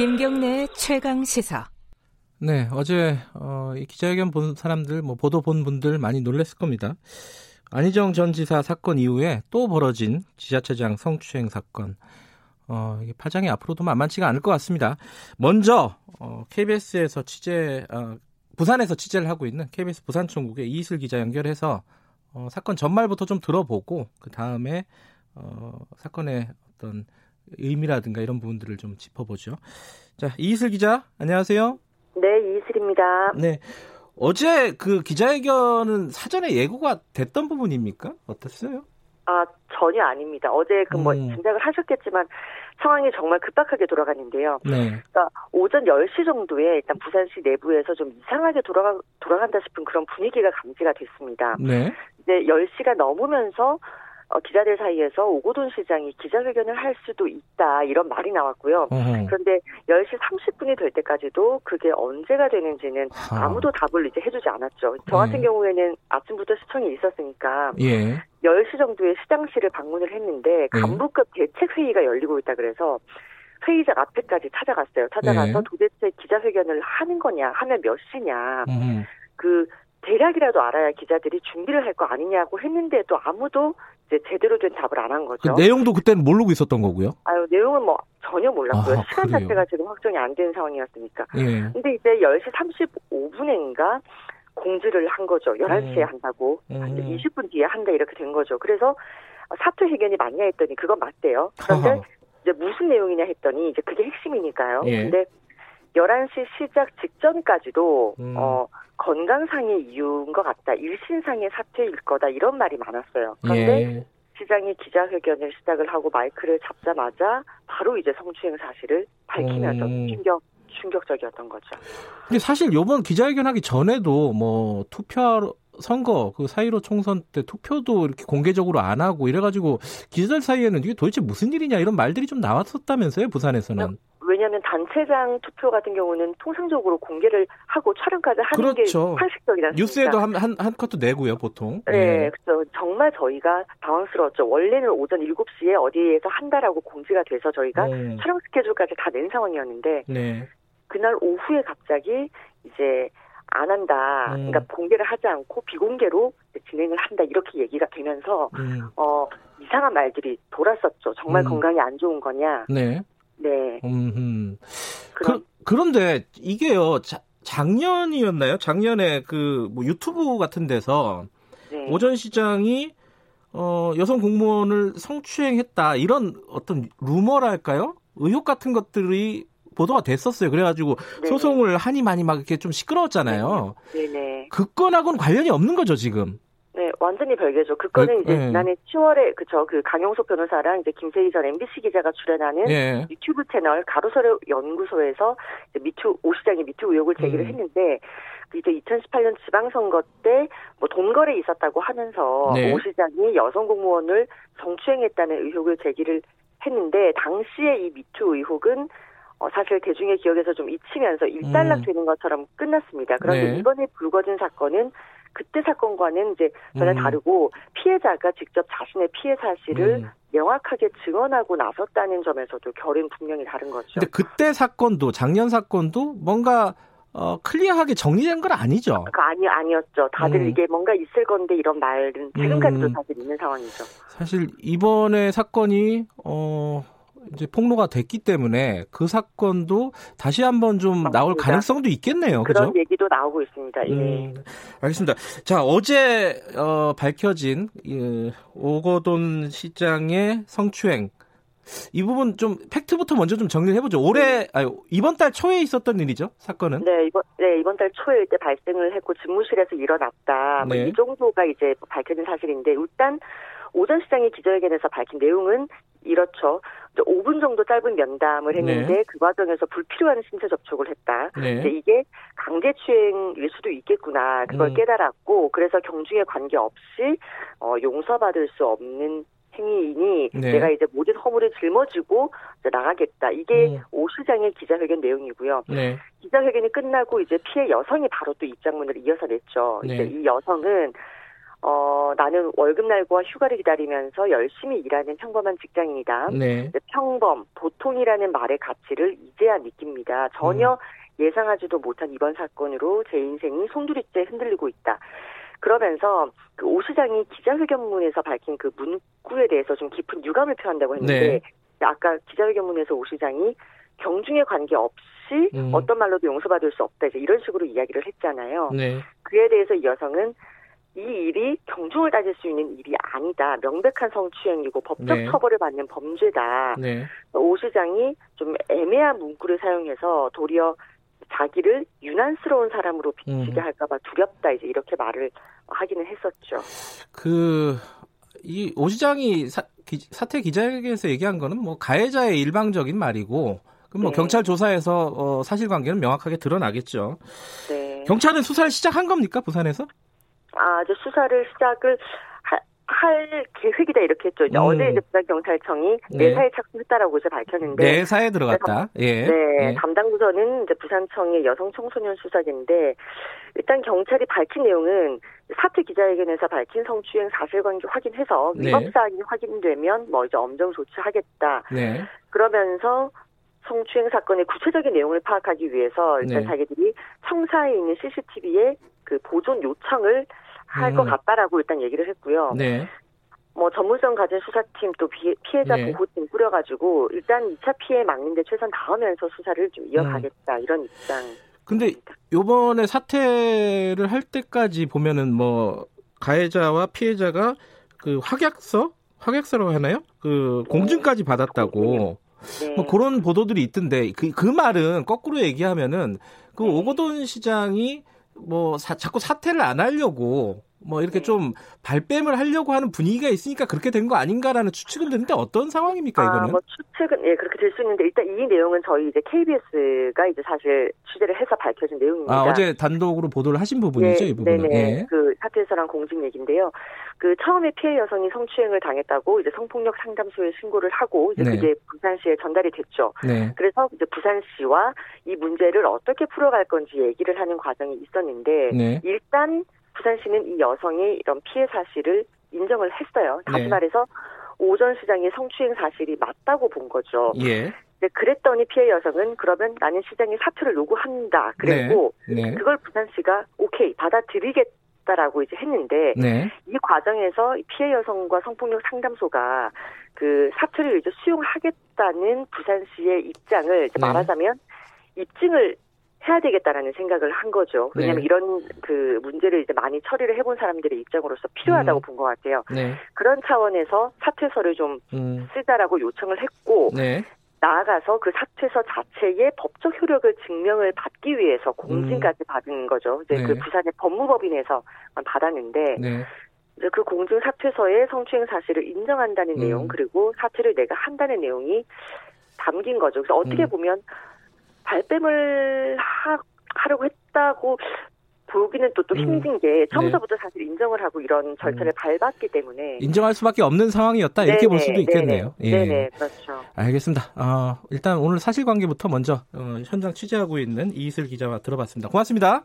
김경래 최강 시사. 네, 어제 어, 이 기자회견 본 사람들, 뭐 보도 본 분들 많이 놀랐을 겁니다. 안희정 전 지사 사건 이후에 또 벌어진 지자체장 성추행 사건. 어, 이게 파장이 앞으로도 만만치가 않을 것 같습니다. 먼저 어, KBS에서 취재, 어, 부산에서 취재를 하고 있는 KBS 부산총국의 이슬 기자 연결해서 어, 사건 전말부터 좀 들어보고 그 다음에 어, 사건의 어떤 의미라든가 이런 부분들을 좀 짚어보죠. 자, 이슬 기자, 안녕하세요. 네, 이슬입니다. 네. 어제 그 기자회견은 사전에 예고가 됐던 부분입니까? 어땠어요? 아, 전혀 아닙니다. 어제 그뭐 음. 짐작을 하셨겠지만 상황이 정말 급박하게 돌아갔는데요. 네. 그러니까 오전 10시 정도에 일단 부산시 내부에서 좀 이상하게 돌아가, 돌아간다 싶은 그런 분위기가 감지가 됐습니다. 네. 이제 10시가 넘으면서 어, 기자들 사이에서 오고돈 시장이 기자회견을 할 수도 있다 이런 말이 나왔고요. 어허. 그런데 10시 30분이 될 때까지도 그게 언제가 되는지는 아. 아무도 답을 이제 해주지 않았죠. 저 같은 네. 경우에는 아침부터 시청에 있었으니까 예. 10시 정도에 시장실을 방문을 했는데 네. 간부급 대책 회의가 열리고 있다 그래서 회의장 앞에까지 찾아갔어요. 찾아가서 네. 도대체 기자회견을 하는 거냐, 하면 몇 시냐, 음. 그 대략이라도 알아야 기자들이 준비를 할 거 아니냐고 했는데도 아무도 이제 제대로 된 답을 안한그 거죠. 내용도 그때는 모르고 있었던 거고요. 아유, 내용은 뭐 전혀 몰랐고요. 아, 시간 그래요? 자체가 지금 확정이 안 된 상황이었으니까. 예. 근데 이제 10시 35분인가 공지를 한 거죠. 11시에 음. 한다고. 음. 한 20분 뒤에 한다 이렇게 된 거죠. 그래서 사퇴 회견이 맞냐 했더니 그건 맞대요. 그런데. 이제 무슨 내용이냐 했더니 이제 그게 핵심이니까요. 예. 근데 11시 시작 직전까지도 음. 어 건강상의 이유인 것 같다. 일신상의 사퇴일 거다. 이런 말이 많았어요. 그런데 예. 시장이 기자회견을 시작을 하고 마이크를 잡자마자 바로 이제 성추행 사실을 밝히면서 음. 충격 충격적이었던 거죠. 근데 사실 요번 기자회견 하기 전에도 뭐 투표 선거 그 사이로 총선 때 투표도 이렇게 공개적으로 안 하고 이래가지고 기자들 사이에는 이게 도대체 무슨 일이냐 이런 말들이 좀 나왔었다면서요 부산에서는 왜냐하면 단체장 투표 같은 경우는 통상적으로 공개를 하고 촬영까지 하는 그렇죠. 게 않습니까? 뉴스에도 한 한 한 컷도 내고요 보통 네, 그래서 정말 저희가 당황스러웠죠. 원래는 오전 7시에 어디에서 한다라고 공지가 돼서 저희가 음. 촬영 스케줄까지 다 낸 상황이었는데 네. 그날 오후에 갑자기 이제 안 한다. 음. 그러니까 공개를 하지 않고 비공개로 진행을 한다 이렇게 얘기가 되면서 음. 어 이상한 말들이 돌았었죠. 정말 음. 건강이 안 좋은 거냐. 네. 네. 음. 그런 그, 그런데 이게요. 자, 작년이었나요? 작년에 그 뭐 유튜브 같은 데서 네. 오전 시장이 어, 여성 공무원을 성추행했다 이런 어떤 루머랄까요? 의혹 같은 것들이 보도가 됐었어요. 그래가지고 네. 소송을 하니 많이 막 이렇게 좀 시끄러웠잖아요. 네네. 그 건하고는 관련이 없는 거죠 지금. 네, 완전히 별개죠. 그 건은 별- 이제 네. 지난해 10월에 그쵸 그 강용석 변호사랑 이제 김세희 전 MBC 기자가 출연하는 예. 유튜브 채널 가로서의 연구소에서 이제 미투 오 시장이 미투 의혹을 제기를 음. 했는데 그 이제 2018년 지방선거 때 뭐 돈거래 있었다고 하면서 네. 오 시장이 여성 공무원을 성추행했다는 의혹을 제기를 했는데 당시에 이 미투 의혹은 어, 사실 대중의 기억에서 좀 잊히면서 일단락되는 것처럼 끝났습니다. 그런데 네. 이번에 불거진 사건은 그때 사건과는 이제 전혀 음. 다르고 피해자가 직접 자신의 피해 사실을 음. 명확하게 증언하고 나섰다는 점에서도 결은 분명히 다른 거죠. 근데 그때 사건도 작년 사건도 뭔가 어, 클리어하게 정리된 건 아니죠. 그 아니 아니었죠. 다들 음. 이게 뭔가 있을 건데 이런 말은 지금까지도 음. 사실 있는 상황이죠. 사실 이번에 사건이 어 이제 폭로가 됐기 때문에 그 사건도 다시 한번 좀 나올 맞습니다. 가능성도 있겠네요. 그런 그죠? 얘기도 나오고 있습니다. 예. 음, 알겠습니다. 자, 어제 어, 밝혀진 이, 오거돈 시장의 성추행 이 부분 좀 팩트부터 먼저 좀 정리를 해보죠. 올해 아니, 이번 달 초에 있었던 일이죠 사건은. 네 이번 네 이번 달 초에 이때 발생을 했고 집무실에서 일어났다. 뭐 네. 이 정도가 이제 밝혀진 사실인데 일단 오전 시장의 기자회견에서 밝힌 내용은 이렇죠. 이제 5분 정도 짧은 면담을 했는데 네. 그 과정에서 불필요한 신체 접촉을 했다. 네. 이게 강제 추행일 수도 있겠구나 그걸 음. 깨달았고 그래서 경중에 관계없이 어, 용서받을 수 없는 행위이니 네. 내가 이제 모든 허물을 짊어지고 이제 나가겠다 이게 음. 오 시장의 기자회견 내용이고요. 네. 기자회견이 끝나고 이제 피해 여성이 바로 또 입장문을 이어서 냈죠. 네. 이제 이 여성은 어 어, 나는 월급날과 휴가를 기다리면서 열심히 일하는 평범한 직장인이다. 네. 평범, 보통이라는 말의 가치를 이제야 느낍니다. 전혀 음. 예상하지도 못한 이번 사건으로 제 인생이 송두리째 흔들리고 있다. 그러면서 그 오 시장이 기자회견문에서 밝힌 그 문구에 대해서 좀 깊은 유감을 표한다고 했는데 네. 아까 기자회견문에서 오 시장이 경중에 관계없이 음. 어떤 말로도 용서받을 수 없다 이제 이런 식으로 이야기를 했잖아요. 네. 그에 대해서 이 여성은 이 일이 경중을 따질 수 있는 일이 아니다. 명백한 성추행이고 법적 네. 처벌을 받는 범죄다. 네. 오 시장이 좀 애매한 문구를 사용해서 도리어 자기를 유난스러운 사람으로 비치게 음. 할까봐 두렵다. 이제 이렇게 말을 하기는 했었죠. 그, 이 오 시장이 사, 기, 사태 기자회견에서 얘기한 거는 뭐 가해자의 일방적인 말이고, 그럼 뭐 네. 경찰 조사에서 어, 사실관계는 명확하게 드러나겠죠. 네. 경찰은 수사를 시작한 겁니까 부산에서? 아, 이제 수사를 시작을 하, 할 계획이다 이렇게 했죠. 음. 어제 이제 부산 경찰청이 네. 내사에 착수했다라고 이제 밝혔는데 내사에 들어갔다. 예. 네, 예. 담당 부서는 이제 부산청의 여성 청소년 수사인데 일단 경찰이 밝힌 내용은 사퇴 기자회견에서 밝힌 성추행 사실관계 확인해서 네. 위법 사항이 확인되면 뭐 이제 엄정 조치하겠다. 네. 그러면서 성추행 사건의 구체적인 내용을 파악하기 위해서 일단 네. 자기들이 청사에 있는 CCTV에 그 보존 요청을 할것 음. 같다라고 일단 얘기를 했고요. 네. 뭐 전문성 가진 수사팀 또 피해자 네. 보호팀 꾸려가지고 일단 2차 피해 막는 데 최선 다하면서 수사를 좀 이어가겠다 음. 이런 입장. 근데 요번에 사퇴를 할 때까지 보면은 뭐 가해자와 피해자가 그 확약서 확약서라고 하나요? 그 공증까지 받았다고. 네. 뭐 그런 보도들이 있던데 그, 그 말은 거꾸로 얘기하면은 그 네. 오거돈 시장이 뭐 사, 자꾸 사퇴를 안 하려고 뭐 이렇게 네. 좀 발뺌을 하려고 하는 분위기가 있으니까 그렇게 된 거 아닌가라는 추측은 드는데 어떤 상황입니까 이거는? 아, 뭐 추측은 예 그렇게 될 수 있는데 일단 이 내용은 저희 이제 KBS가 이제 사실 취재를 해서 밝혀진 내용입니다. 아 어제 단독으로 보도를 하신 부분이죠 예, 이 부분은. 네네. 예. 그 사퇴서랑 공직 얘기인데요. 그 처음에 피해 여성이 성추행을 당했다고 이제 성폭력 상담소에 신고를 하고 이제 네. 그게 부산시에 전달이 됐죠. 네. 그래서 이제 부산시와 이 문제를 어떻게 풀어갈 건지 얘기를 하는 과정이 있었는데 네. 일단 부산시는 이 여성의 이런 피해 사실을 인정을 했어요. 다시 네. 말해서 오전 시장의 성추행 사실이 맞다고 본 거죠. 예. 네, 그랬더니 피해 여성은 그러면 나는 시장에 사퇴를 요구한다. 그랬고 네. 네. 그걸 부산시가 오케이 받아들이겠다 라고 이제 했는데 네. 이 과정에서 피해 여성과 성폭력 상담소가 그 사퇴를 이제 수용하겠다는 부산시의 입장을 네. 말하자면 입증을 해야 되겠다라는 생각을 한 거죠. 왜냐하면 네. 이런 그 문제를 이제 많이 처리를 해본 사람들의 입장으로서 필요하다고 음. 본것 같아요. 네. 그런 차원에서 사퇴서를 좀 음. 쓰자라고 요청을 했고 네. 나아가서 그 사퇴서 자체의 법적 효력을 증명을 받기 위해서 공증까지 음. 받은 거죠. 이제 그 네. 부산의 법무법인에서 받았는데 네. 이제 그 공증 사퇴서에 성추행 사실을 인정한다는 음. 내용 그리고 사퇴를 내가 한다는 내용이 담긴 거죠. 그래서 어떻게 음. 보면 발뺌을 하, 하려고 했다고 보기는 또, 또 음. 힘든 게 네. 처음부터 네. 사실 인정을 하고 이런 절차를 음. 밟았기 때문에 인정할 수밖에 없는 상황이었다 이렇게 네네, 볼 수도 있겠네요. 네네, 예. 네네 그렇죠. 알겠습니다. 어, 일단 오늘 사실관계부터 먼저 어, 현장 취재하고 있는 이슬 기자와 들어봤습니다. 고맙습니다.